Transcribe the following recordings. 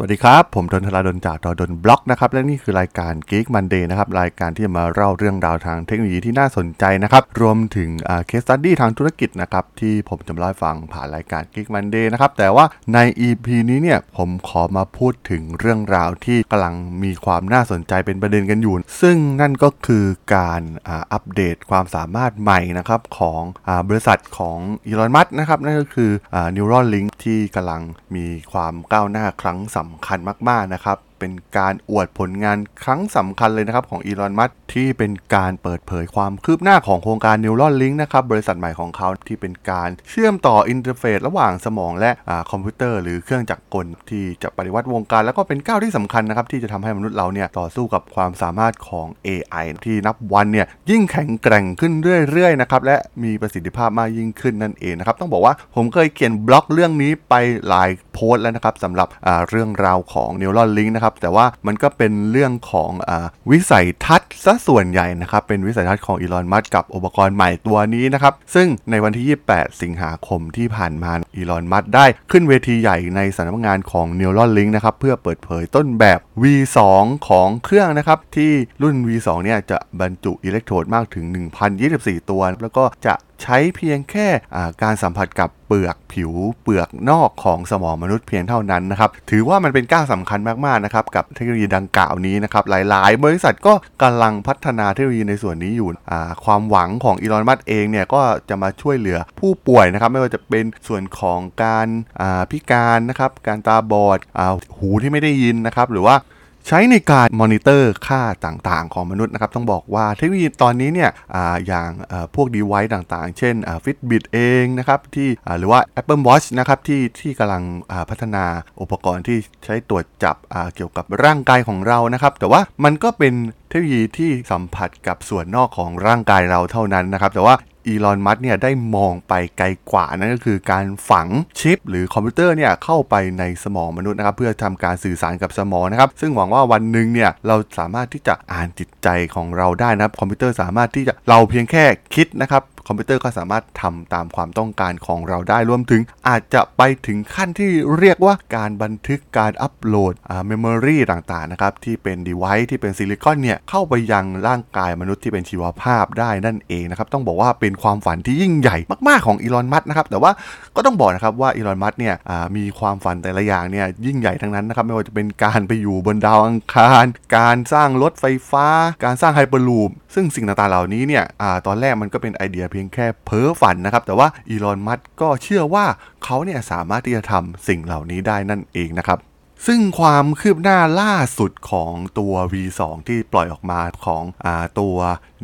สวัสดีครับ ผมดนทลาดนจากดอดนบล็อกนะครับและนี่คือรายการ Geek Monday นะครับรายการที่จะมาเล่าเรื่องราวทางเทคโนโลยีที่น่าสนใจนะครับรวมถึงcase study ทางธุรกิจนะครับที่ผมจะมาเล่าฟังผ่านรายการ Geek Monday นะครับแต่ว่าใน EP นี้เนี่ยผมขอมาพูดถึงเรื่องราวที่กำลังมีความน่าสนใจเป็นประเด็นกันอยู่ ซึ่งนั่นก็คือการอัปเดตความสามารถใหม่นะครับของอบริษัทของอีลอนมัสก์นะครับนั่นก็คืออ Neuralink ที่กำลังมีความก้าวหน้าครั้งสำคัญมากๆนะครับ เป็นการอวดผลงานครั้งสำคัญเลยนะครับของอีลอน มัสก์ที่เป็นการเปิดเผยความคืบหน้าของโครงการ Neuralink นะครับบริษัทใหม่ของเขาที่เป็นการเชื่อมต่อ interface ระหว่างสมองและอคอมพิวเตอร์หรือเครื่องจักรกลที่จะปฏิวัติวงการ แล้วก็เป็นก้าวที่สำคัญนะครับที่จะทำให้มนุษย์เราเนี่ยต่อสู้กับความสามารถของ AI ที่นับวันเนี่ยยิ่งแข็งแกร่งขึ้นเรื่อยๆนะครับและมีประสิทธิภาพมากยิ่งขึ้นนั่นเองนะครับต้องบอกว่าผมเคยเขียนบล็อกเรื่องนี้ไปหลายโพสต์แล้วนะครับสำหรับเรื่องราวของ Neuralink นะครับแต่ว่ามันก็เป็นเรื่องของอวิสัยทัศน์ซะส่วนใหญ่นะครับ เป็นวิสัยทัศน์ของอีลอน มัสกับอุปกรณ์ใหม่ตัวนี้นะครับ ซึ่งในวันที่ 28 สิงหาคมที่ผ่านมาอีลอน มัสได้ขึ้นเวทีใหญ่ในสำนักงานของ Neuralink นะครับ เพื่อเปิดเผยต้นแบบ V2 ของเครื่องนะครับ ที่รุ่น V2 เนี่ยจะบรรจุอิเล็กโทรดมากถึง 1,024 ตัว แล้วก็จะ ใช้เพียงแค่การสัมผัสกับเปลือกผิวเปลือกนอกของสมองมนุษย์เพียงเท่านั้นนะครับ ถือว่ามันเป็นก้าวสำคัญมากๆนะครับกับเทคโนโลยีดังกล่าวนี้นะครับ หลายๆ บริษัทก็กำลังพัฒนาเทคโนโลยีในส่วนนี้อยู่ ความหวังของอีลอนมัสเองเนี่ยก็จะมาช่วยเหลือผู้ป่วยนะครับ ไม่ว่าจะเป็นส่วนของการพิการนะครับ การตาบอดอหูที่ไม่ได้ยินนะครับ หรือว่า ใช้ในการมอนิเตอร์ค่าต่างๆ ของมนุษย์นะครับ ต้องบอกว่าเทคโนโลยีตอนนี้เนี่ยออย่างพวกดีไวซ์ต่างๆ เช่น Fitbit เองนะครับที่หรือว่า Apple Watch นะครับที่ที่กำลังพัฒนาอุปกรณ์ที่ใช้ตรวจจับเกี่ยวกับร่างกายของเรานะครับ แต่ว่ามันก็เป็นเทคโนโลยีที่สัมผัสกับส่วนนอกของร่างกายเราเท่านั้นนะครับ แต่ว่า อีลอนมัสก์เนี่ยได้มองไปไกลกว่านั่นก็คือการฝังชิป หรือคอมพิวเตอร์เนี่ยเข้าไปในสมองมนุษย์นะครับเพื่อทำการสื่อสารกับสมองนะครับซึ่งหวังว่าวันหนึ่งเนี่ยเราสามารถที่จะอ่านจิตใจของเราได้นะครับคอมพิวเตอร์สามารถที่จะเราเพียงแค่คิดนะครับ คอมพิวเตอร์ก็สามารถทำตามความต้องการของเราได้รวมถึง อาจจะไปถึงขั้นที่เรียกว่าการบันทึกการอัปโหลด memory ต่างๆนะครับที่เป็น device ที่เป็นซิลิคอนเนี่ยเข้าไปยังร่างกายมนุษย์ที่เป็นชีวภาพได้นั่นเองนะครับต้องบอกว่าเป็นความฝันที่ยิ่งใหญ่มากๆของอีลอนมัสนะครับแต่ว่าก็ต้องบอกนะครับว่าอีลอนมัสเนี่ยมีความฝันแต่ละอย่างเนี่ยยิ่งใหญ่ทั้งนั้นนะครับไม่ว่าจะเป็นการไปอยู่บนดาวอังคาร การสร้างรถไฟฟ้า การสร้างไฮเปอร์ลูปซึ่งสิ่งต่างๆเหล่านี้เนี่ยอตอนแรกมันก็เป็นไอเดียเพียงแค่เพ้อฝันนะครับ แต่ว่าอีลอน มัสก็เชื่อว่าเขาเนี่ยสามารถที่จะทำสิ่งเหล่านี้ได้นั่นเองนะครับ ซึ่งความคืบหน้าล่าสุดของตัว V2 ที่ปล่อยออกมาของอตัว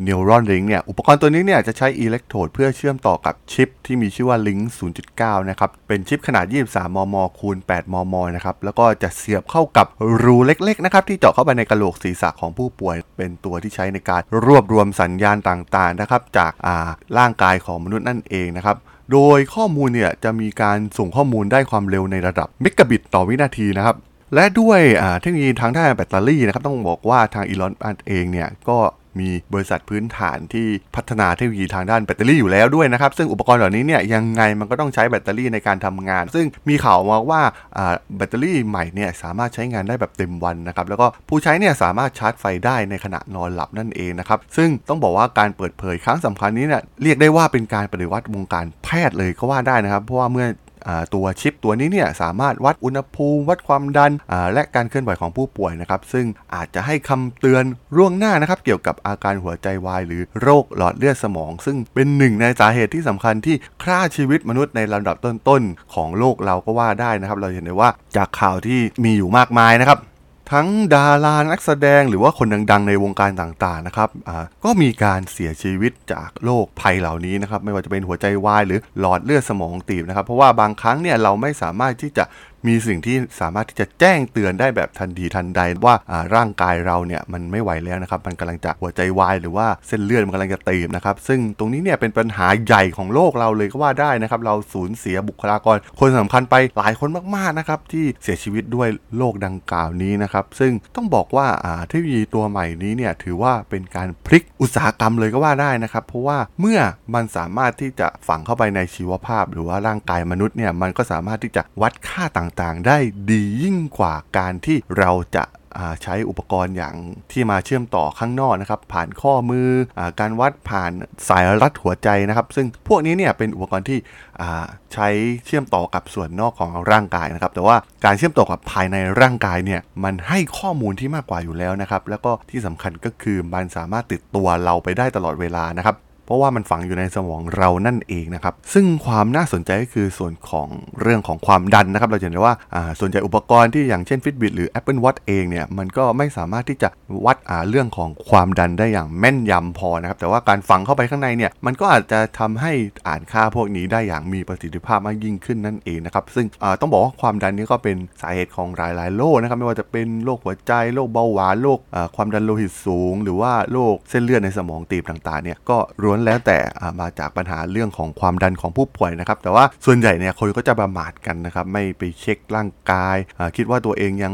Neuralink เนี่ย อุปกรณ์ตัวนี้เนี่ยจะใช้อิเล็กโทรดเพื่อเชื่อมต่อกับชิปที่มีชื่อว่า Link 0.9 นะครับ เป็นชิปขนาด 23 มม คูณ 8 มม นะครับ แล้วก็จะเสียบเข้ากับรูเล็กๆ นะครับ ที่เจาะเข้าไปในกระโหลกศีรษะของผู้ป่วย เป็นตัวที่ใช้ในการรวบรวมสัญญาณต่างๆ นะครับ จากร่างกายของมนุษย์นั่นเองนะครับ โดยข้อมูลเนี่ยจะมีการส่งข้อมูลได้ความเร็วในระดับเมกะบิตต่อวินาทีนะครับและด้วยเทคโนโลยีทางด้านแบตเตอรี่นะครับต้องบอกว่าทางอีลอนมัสเองเนี่ยก็ มีบริษัทพื้นฐานที่พัฒนาเทคโนโลยีทางด้านแบตเตอรี่อยู่แล้วด้วยนะครับ ซึ่งอุปกรณ์เหล่านี้เนี่ยยังไงมันก็ต้องใช้แบตเตอรี่ในการทำงาน ซึ่งมีข่าวมาว่าแบตเตอรี่ใหม่เนี่ยสามารถใช้งานได้แบบเต็มวันนะครับแล้วก็ผู้ใช้เนี่ยสามารถชาร์จไฟได้ในขณะนอนหลับนั่นเองนะครับซึ่งต้องบอกว่าการเปิดเผยครั้งสำคัญนี้เนี่ยเรียกได้ว่าเป็นการปฏิวัติวงการแพทย์เลยก็ว่าได้นะครับ เพราะว่าเมื่อ ตัวชิปตัวนี้เนี่ยสามารถวัดอุณหภูมิ วัดความดันและการเคลื่อนไหวของผู้ป่วยนะครับซึ่งอาจจะให้คำเตือนร่วงหน้านะครับเกี่ยวกับอาการหัวใจวาย หรือโรคหลอดเลือดสมอง ซึ่งเป็นหนึ่งในสาเหตุที่สำคัญที่ฆ่าชีวิตมนุษย์ในลำดับต้นๆของโลกเราก็ว่าได้นะครับ เราเห็นได้ว่าจากข่าวที่มีอยู่มากมายนะครับ ทั้งดารานักแสดงหรือว่าคนดังๆ ในวงการต่างๆนะครับก็มีการเสียชีวิตจากโรคภัยเหล่านี้นะครับไม่ว่าจะเป็นหัวใจวายหรือหลอดเลือดสมองตีบนะครับเพราะว่าบางครั้งเนี่ยเราไม่สามารถที่จะ มีสิ่งที่สามารถที่จะแจ้งเตือนได้แบบทันทีทันใดว่าร่างกายเราเนี่ยมันไม่ไหวแล้วนะครับ มันกำลังจะหัวใจวายหรือว่าเส้นเลือดมันกำลังจะตีบนะครับ ซึ่งตรงนี้เนี่ยเป็นปัญหาใหญ่ของโลกเราเลยก็ว่าได้นะครับ เราสูญเสียบุคลากร คนสำคัญไปหลายคนมากๆนะครับที่เสียชีวิตด้วยโรคดังกล่าวนี้นะครับ ซึ่งต้องบอกว่าเทคโนโลยีตัวใหม่นี้เนี่ยถือว่าเป็นการพลิกอุตสาหกรรมเลยก็ว่าได้นะครับ เพราะว่าเมื่อมันสามารถที่จะฝังเข้าไปในชีวภาพ หรือว่าร่างกายมนุษย์เนี่ยมันก็สามารถที่จะวัดค่าต่างๆ ได้ดียิ่งกว่าการที่เราจะใช้อุปกรณ์อย่างที่มาเชื่อมต่อข้างนอกนะครับ ผ่านข้อมืออการวัดผ่านสายรัดหัวใจนะครับ ซึ่งพวกนี้เนี่ยเป็นอุปกรณ์ที่ใช้เชื่อมต่อกับส่วนนอกของร่างกายนะครับ แต่ว่าการเชื่อมต่อกับภายในร่างกายเนี่ยมันให้ข้อมูลที่มากกว่าอยู่แล้วนะครับ แล้วก็ที่สำคัญก็คือมันสามารถติดตัวเราไปได้ตลอดเวลานะครับ เพราะว่ามันฝังอยู่ในสมองเรานั่นเองนะครับ ซึ่งความน่าสนใจก็คือส่วนของเรื่องของความดันนะครับ เราจะเห็นได้ว่าส่วนใหญ่อุปกรณ์ที่อย่างเช่น Fitbit หรือ Apple Watch เองเนี่ยมันก็ไม่สามารถที่จะวัดเรื่องของความดันได้อย่างแม่นยำพอนะครับ แต่ว่าการฝังเข้าไปข้างในเนี่ยมันก็อาจจะทำให้อ่านค่าพวกนี้ได้อย่างมีประสิทธิภาพมากยิ่งขึ้นนั่นเองนะครับ ซึ่งต้องบอกว่าความดันนี้ก็เป็นสาเหตุของหลายๆโรคนะครับไม่ว่าจะเป็นโรคหัวใจโรคเบาหวานโรคความดันโลหิตสูง หรือว่าโรคเส้นเลือดในสมองตีบต่างๆเนี่ยก็ล้วนแล้วแต่มาจากปัญหาเรื่องของความดันของผู้ป่วยนะครับ แต่ว่าส่วนใหญ่เนี่ยคนก็จะประมาทกันนะครับไม่ไปเช็คร่างกายคิดว่าตัวเองยัง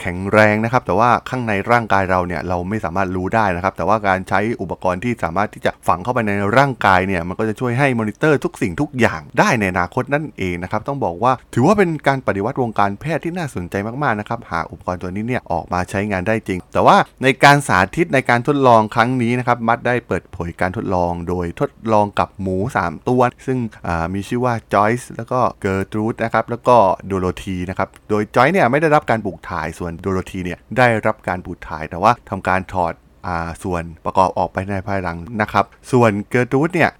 แข็งแรงนะครับ แต่ว่าข้างในร่างกายเราเนี่ยเราไม่สามารถรู้ได้นะครับ แต่ว่าการใช้อุปกรณ์ที่สามารถที่จะฝังเข้าไปในร่างกายเนี่ยมันก็จะช่วยให้มอนิเตอร์ทุกสิ่งทุกอย่างได้ในอนาคตนั่นเองนะครับต้องบอกว่าถือว่าเป็นการปฏิวัติวงการแพทย์ที่น่าสนใจมากๆนะครับหากอุปกรณ์ตัวนี้เนี่ยออกมาใช้งานได้จริง แต่ว่าในการสาธิตในการทดลองครั้งนี้นะครับมัดได้เปิดเผยการทดลองโดยทดลองกับหมู 3 ตัว ซึ่งมีชื่อว่าจอยส์แล้วก็เกอร์ตรูดนะครับแล้วก็โดโรธีนะครับโดยจอยเนี่ยไม่ได้รับการปลูกถ่ายส่วนโดโรธีเนี่ยได้รับการปลูกถ่ายแต่ว่าทำการถอด ส่วนประกอบออกไปในภายหลังนะครับ ส่วนเกอร์ตูดเนี่ย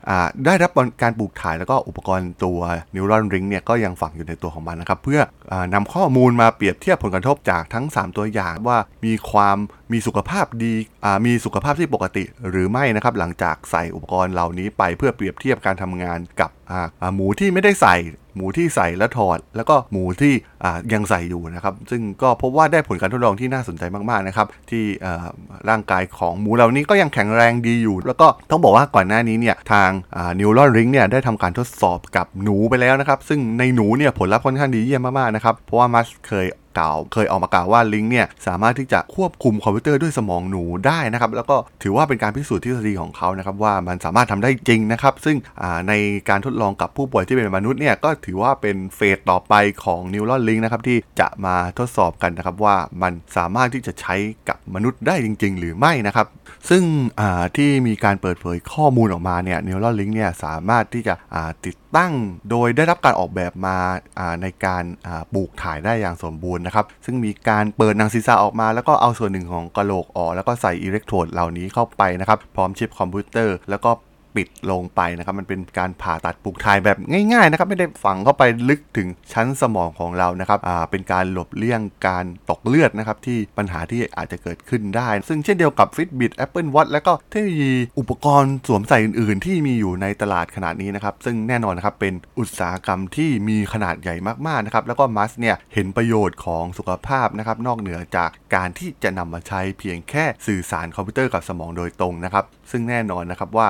ได้รับการปลูกถ่ายแล้วก็อุปกรณ์ตัวนิวรอนริงเนี่ยก็ยังฝังอยู่ในตัวของมันนะครับ เพื่อนำข้อมูลมาเปรียบเทียบผลกระทบจากทั้ง 3 ตัวอย่างว่ามีความมีสุขภาพดีมีสุขภาพที่ปกติหรือไม่นะครับ หลังจากใส่อุปกรณ์เหล่านี้ไปเพื่อเปรียบเทียบการทำงานกับหมูที่ไม่ได้ใส่ หมูที่ใส่และถอด แล้วก็หมูที่ยังใส่อยู่นะครับ ซึ่งก็พบว่าได้ผลการทดลองที่น่าสนใจมากๆนะครับ ที่ร่างกายของหมูเหล่านี้ก็ยังแข็งแรงดีอยู่ แล้วก็ต้องบอกว่าก่อนหน้านี้เนี่ยทางนิวรอนริงเนี่ยได้ทำการทดสอบกับหนูไปแล้วนะครับ ซึ่งในหนูเนี่ยผลลัพธ์ค่อนข้างดีเยี่ยมมากๆนะครับ เพราะว่ามัสเคย กล่าว เคยออกมากล่าวว่าลิงเนี่ยสามารถที่จะควบคุมคอมพิวเตอร์ด้วยสมองหนูได้นะครับแล้วก็ถือว่าเป็นการพิสูจน์ทฤษฎีของเขานะครับว่ามันสามารถทำได้จริงนะครับซึ่งในการทดลองกับผู้ป่วยที่เป็นมนุษย์เนี่ยก็ถือว่าเป็น phase ต่อไปของ Neuralink นะครับที่จะมาทดสอบกันนะครับว่ามันสามารถที่จะใช้กับมนุษย์ได้จริง ๆ หรือไม่นะครับซึ่งที่มีการเปิดเผยข้อมูลออกมาเนี่ย Neuralink เนี่ยสามารถที่จะติด ตั้งโดยได้รับการออกแบบมาในการปลูกถ่ายได้อย่างสมบูรณ์นะครับ ซึ่งมีการเปิดหนังศีรษะออกมาแล้วก็เอาส่วนหนึ่งของกระโหลกออก แล้วก็ใส่อิเล็กโทรดเหล่านี้เข้าไปนะครับ พร้อมชิปคอมพิวเตอร์ แล้วก็ ปิดลงไปนะครับ มันเป็นการผ่าตัดปลูกถ่ายแบบง่ายๆนะครับไม่ได้ฝังเข้าไปลึกถึงชั้นสมองของเรานะครับอ่าเป็นการหลบเลี่ยงการตกเลือดนะครับที่ปัญหาที่อาจจะเกิดขึ้นได้ ซึ่งเช่นเดียวกับ Fitbit Apple Watch และก็เทคโนโลยีอุปกรณ์สวมใส่อื่น ๆ ที่มีอยู่ในตลาดขนาดนี้นะครับ ซึ่งแน่นอนนะครับเป็นอุตสาหกรรมที่มีขนาดใหญ่มากๆนะครับแล้วก็มัสเนี่ยเห็นประโยชน์ของสุขภาพนะครับนอกเหนือจากการที่จะนำมาใช้เพียงแค่สื่อสารคอมพิวเตอร์กับสมองโดยตรงนะครับซึ่งแน่นอนนะครับว่า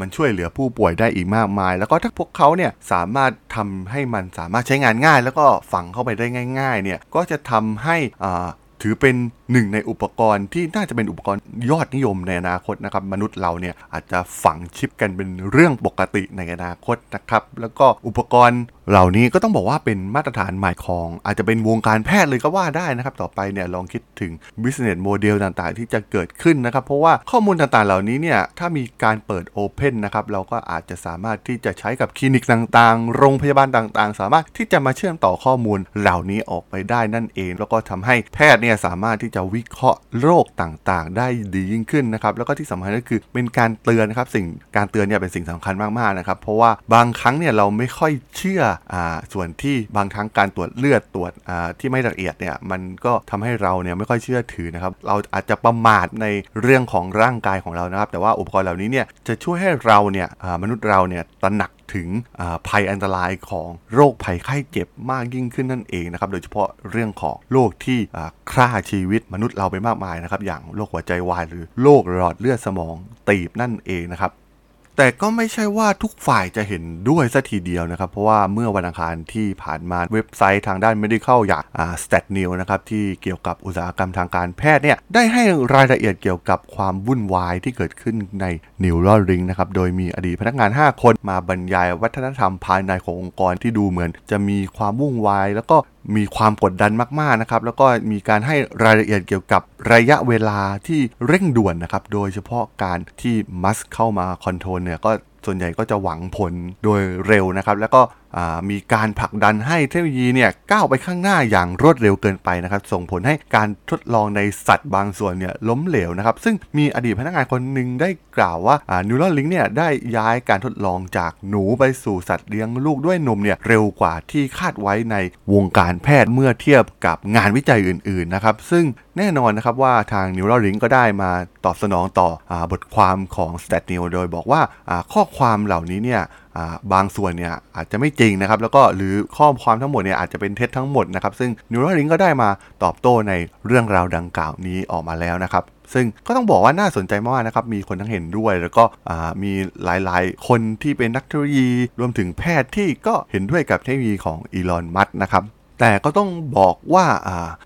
มันช่วยเหลือผู้ป่วยได้อีกมากมาย แล้วก็ถ้าพวกเขาเนี่ยสามารถทำให้มันสามารถใช้งานง่าย แล้วก็ฝังเข้าไปได้ง่าย ๆ เนี่ยก็จะทำให้อ่าถือเป็นหนึ่งในอุปกรณ์ที่น่าจะเป็นอุปกรณ์ยอดนิยมในอนาคตนะครับ มนุษย์เราเนี่ยอาจจะฝังชิปกันเป็นเรื่องปกติในอนาคตนะครับ แล้วก็อุปกรณ์ เหล่านี้ก็ต้องบอกว่าเป็นมาตรฐานใหม่ของ อาจจะเป็นวงการแพทย์เลยก็ว่าได้นะครับ ต่อไปเนี่ยลองคิดถึง business model ต่างๆ ที่จะเกิดขึ้นนะครับ เพราะว่าข้อมูลต่างๆ เหล่านี้เนี่ยถ้ามีการเปิด Open นะครับ เราก็อาจจะสามารถที่จะใช้กับคลินิกต่างๆ โรงพยาบาลต่างๆ สามารถที่จะมาเชื่อมต่อข้อมูลเหล่านี้ออกไปได้นั่นเอง แล้วก็ทำให้แพทย์เนี่ยสามารถที่จะวิเคราะห์โรคต่างๆ ได้ดียิ่งขึ้นนะครับแล้วก็ที่สำคัญก็คือเป็นการเตือนนะครับสิ่งการเตือนเนี่ยเป็นสิ่งสำคัญมากๆนะครับเพราะว่าบางครั้งเนี่ยเราไม่ค่อยเชื่อส่วนที่บางครั้งการตรวจเลือดตรวจที่ไม่ละเอียดเนี่ยมันก็ทำให้เราเนี่ยไม่ค่อยเชื่อถือนะครับ เราอาจจะประมาทในเรื่องของร่างกายของเรานะครับ แต่ว่าอุปกรณ์เหล่านี้เนี่ยจะช่วยให้เราเนี่ยมนุษย์เราเนี่ยตระหนักถึงภัยอันตรายของโรคภัยไข้เจ็บมากยิ่งขึ้นนั่นเองนะครับ โดยเฉพาะเรื่องของโรคที่ฆ่าชีวิตมนุษย์เราไปมากมายนะครับ อย่างโรคหัวใจวายหรือโรคหลอดเลือดสมองตีบนั่นเองนะครับ แต่ก็ไม่ใช่ว่าทุกฝ่ายจะเห็นด้วยสัทีเดียวนะครับ เพราะว่าเมื่อวันอังคารที่ผ่านมาเว็บไซต์ทางด้านไม่ได้เข้าอย่าง Stat News นะครับที่เกี่ยวกับอุตสาหกรรมทางการแพทย์เนี่ยได้ให้รายละเอียดเกี่ยวกับความวุ่นวายที่เกิดขึ้นในนิวโรลิงนะครับโดยมีอดีตพนักงาน 5 คนมาบรรยายวัฒนธรรมภายในขององค์กรที่ดูเหมือน จะมีความวุ่นวายแล้วก็มีความกดดันมากๆนะครับ แล้วก็มีการให้รายละเอียดเกี่ยวกับระยะเวลาที่เร่งด่วนนะครับ โดยเฉพาะการที่มัสก์เข้ามา control เนี่ยก็ส่วนใหญ่ก็จะหวังผลโดยเร็วนะครับ แล้วก็ มีการผลักดันให้เทคโนโลยีเนี่ยก้าวไปข้างหน้าอย่างรวดเร็วเกินไปนะครับส่งผลให้การทดลองในสัตว์บางส่วนเนี่ยล้มเหลวนะครับซึ่งมีอดีตพนักงานคนหนึ่งได้กล่าวว่า Neuralink เนี่ยได้ย้ายการทดลองจากหนูไปสู่สัตว์เลี้ยงลูกด้วยนมเนี่ยเร็วกว่าที่คาดไว้ในวงการแพทย์เมื่อเทียบกับงานวิจัยอื่นๆนะครับซึ่งแน่นอนนะครับว่าทาง Neuralink ก็ได้มาตอบสนองต่อบทความของ Stat n e w โดยบอกว่าข้อความเหล่านี้เนี่ย บางส่วนเนี่ยอาจจะไม่จริงนะครับ แล้วก็หรือข้อความทั้งหมดเนี่ยอาจจะเป็นเท็จทั้งหมดนะครับ ซึ่ง Neuralink ก็ได้มาตอบโต้ในเรื่องราวดังกล่าวนี้ออกมาแล้วนะครับซึ่งก็ต้องบอกว่าน่าสนใจมากนะครับ มีคนทั้งเห็นด้วย แล้วก็มีหลายๆ คนที่เป็นนักเทคโนโลยี รวมถึงแพทย์ที่ก็เห็นด้วยกับเทคโนโลยีของอีลอน มัสนะครับ แต่ก็ต้องบอกว่า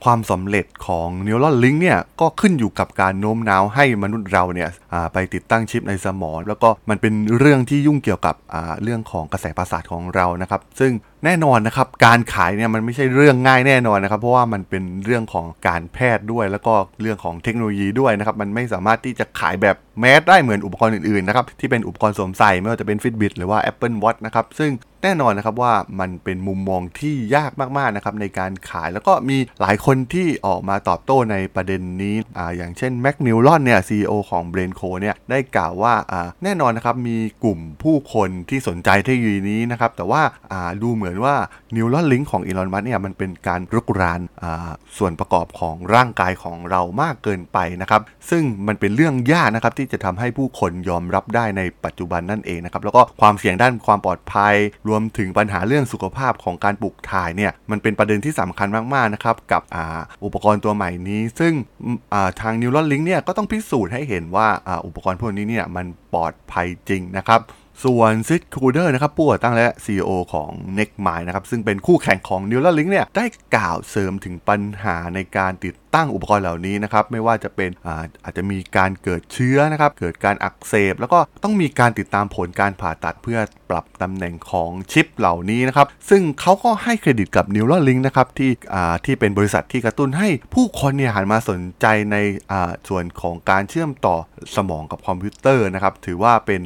ความสำเร็จของ Neuralink เนี่ยก็ขึ้นอยู่กับการโน้มน้าวให้มนุษย์เราเนี่ยไปติดตั้งชิปในสมอง แล้วก็มันเป็นเรื่องที่ยุ่งเกี่ยวกับเรื่องของกระแสประสาทของเรานะครับ ซึ่ง แน่นอนนะครับ การขายเนี่ยมันไม่ใช่เรื่องง่ายแน่นอนนะครับ เพราะว่ามันเป็นเรื่องของการแพทย์ด้วย แล้วก็เรื่องของเทคโนโลยีด้วยนะครับ มันไม่สามารถที่จะขายแบบแมสได้เหมือนอุปกรณ์อื่นๆนะครับที่เป็นอุปกรณ์สวมใส่ไม่ว่าจะเป็น Fitbit หรือว่า Apple Watch นะครับซึ่งแน่นอนนะครับว่ามันเป็นมุมมองที่ยากมากๆนะครับในการขายแล้วก็มีหลายคนที่ออกมาตอบโต้ในประเด็นนี้อ่าอย่างเช่นแม็กนิวลอนเนี่ยซีอของ b r a i n c o เนี่ยได้กล่าวว่าอ่าแน่นอนนะครับมีกลุ่มผู้คนที่สนใจเทคโนโลยีนี้นะครับแต่ว่าอ่าดูเหมือนว่านิวลอนลิงของอีลอนมัสเนี่ยมันเป็นการรุกรานส่วนประกอบของร่างกายของเรามากเกินไปนะครับ ซึ่งมันเป็นเรื่องยากนะครับที่จะทำให้ผู้คนยอมรับได้ในปัจจุบันนั่นเองนะครับ แล้วก็ความเสี่ยงด้านความปลอดภัย รวมถึงปัญหาเรื่องสุขภาพของการปลูกถ่ายเนี่ยมันเป็นประเด็นที่สำคัญมากๆนะครับกับออุปกรณ์ตัวใหม่นี้ ซึ่งทาง Neuralink เนี่ยก็ต้องพิสูจน์ให้เห็นว่าอุปกรณ์พวกนี้เนี่ยมันปลอดภัยจริงนะครับ ส่วนซิดคูเดอร์นะครับผู้ก่อตั้งและ CEO ของ NeckMind นะครับซึ่งเป็นคู่แข่งของ Neuralink เนี่ยได้กล่าวเสริมถึงปัญหาในการติด ตั้งอุปกรณ์เหล่านี้นะครับไม่ว่าจะเป็นอาอาจจะมีการเกิดเชื้อนะครับเกิดการอักเสบ แล้วก็ต้องมีการติดตามผลการผ่าตัดเพื่อปรับตำแหน่งของชิปเหล่านี้นะครับซึ่งเขาก็ให้เครดิตกับ Neuralink นะครับที่ที่เป็นบริษัทที่กระตุ้นให้ผู้คนเนี่ยหันมาสนใจในส่วนของการเชื่อมต่อสมองกับคอมพิวเตอร์นะครับถือว่าเป็น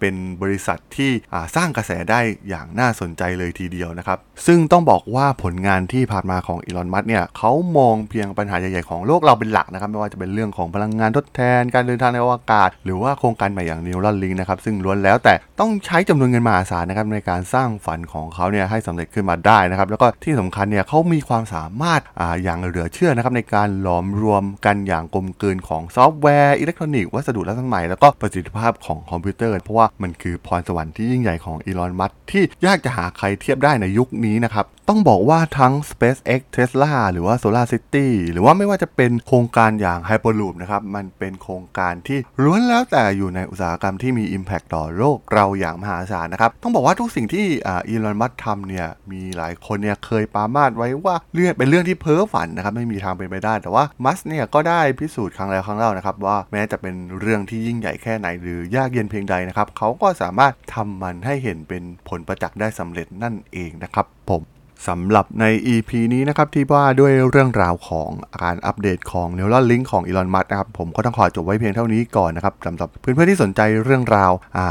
เป็นบริษัทที่สร้างกระแสได้อย่างน่าสนใจเลยทีเดียวนะครับซึ่งต้องบอกว่าผลงานที่ผ่านมาของอีลอนมัสก์เนี่ยเขามองเพียงปัญหาใหญ่ๆของโลกเราเป็นหลักนะครับ ไม่ว่าจะเป็นเรื่องของพลังงานทดแทน การเดินทางในอวกาศ หรือว่าโครงการใหม่อย่าง Neuralink นะครับ ซึ่งล้วนแล้วแต่ต้องใช้จำนวนเงินมหาศาลนะครับในการสร้างฝันของเขาเนี่ยให้สำเร็จขึ้นมาได้นะครับ แล้วก็ที่สำคัญเนี่ยเขามีความสามารถอ่าอย่างเหลือเชื่อนะครับในการหลอมรวมกันอย่างกลมกลืนของซอฟต์แวร์อิเล็กทรอนิกส์วัสดุล้ำสมัยแล้วก็ประสิทธิภาพของคอมพิวเตอร์ เพราะว่ามันคือพรสวรรค์ที่ยิ่งใหญ่ของอีลอน มัสก์ที่ยากจะหาใครเทียบได้ในยุคนี้นะครับ ต้องบอกว่าทั้ง SpaceX Tesla หรือว่า Solar City หรือว่าไม่ว่าจะเป็นโครงการอย่าง Hyperloop นะครับ มันเป็นโครงการที่ล้วนแล้วแต่อยู่ในอุตสาหกรรมที่มี Impact ต่อโลกเราอย่างมหาศาลนะครับ ต้องบอกว่าทุกสิ่งที่อีลอน มัสก์ทำเนี่ย มีหลายคนเนี่ยเคยปามาดไว้ว่าเรื่องเป็นเรื่องที่เพ้อฝันนะครับ ไม่มีทางเป็นไปได้ แต่ว่ามัสเนี่ยก็ได้พิสูจน์ครั้งแล้วครั้งเล่านะครับว่าแม้จะเป็นเรื่องที่ยิ่งใหญ่แค่ไหนหรือยากเย็นเพียงใดนะครับเขาก็สามารถทำมันให้เห็นเป็นผลประจักษ์ได้สำเร็จนั่นเองนะครับผม สำหรับใน EP นี้นะครับที่ว่าด้วยเรื่องราวของการอัปเดตของ n e u r a l i n k ของ Elon Musk นะครับผมก็ต้องขอจบไว้เพียงเท่านี้ก่อนนะครับสำหรับเพื่อนๆที่สนใจเรื่องราวา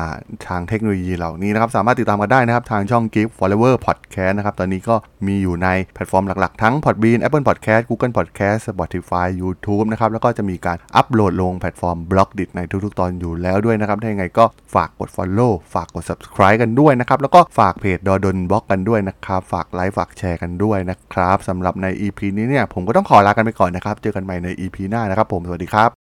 ทางเทคโนโลยีเหล่านี้นะครับ สามารถติดตามกันได้นะครับ ทางช่อง Geek Forever Podcast นะครับ ตอนนี้ก็มีอยู่ในแพลตฟอร์มหลักๆ ทั้ง Podbean Apple Podcast Google Podcast Spotify YouTube นะครับ แล้วก็จะมีการอัปโหลดลงแพลตฟอร์ม b l o g d i t ในทุกๆ ตอนอยู่แล้วด้วยนะครับถ้าอย่างไรก็ฝากกด Follow ฝากกด Subscribe กันด้วยนะครับแล้วก็ฝากเพจ ด.ดล็อกกันด้วยนะครับฝากไลค์ฝากแชร์กันด้วยนะครับสำหรับใน EP นี้เนี่ยผมก็ต้องขอลากันไปก่อนนะครับ เจอกันใหม่ใน EP หน้านะครับผมสวัสดีครับ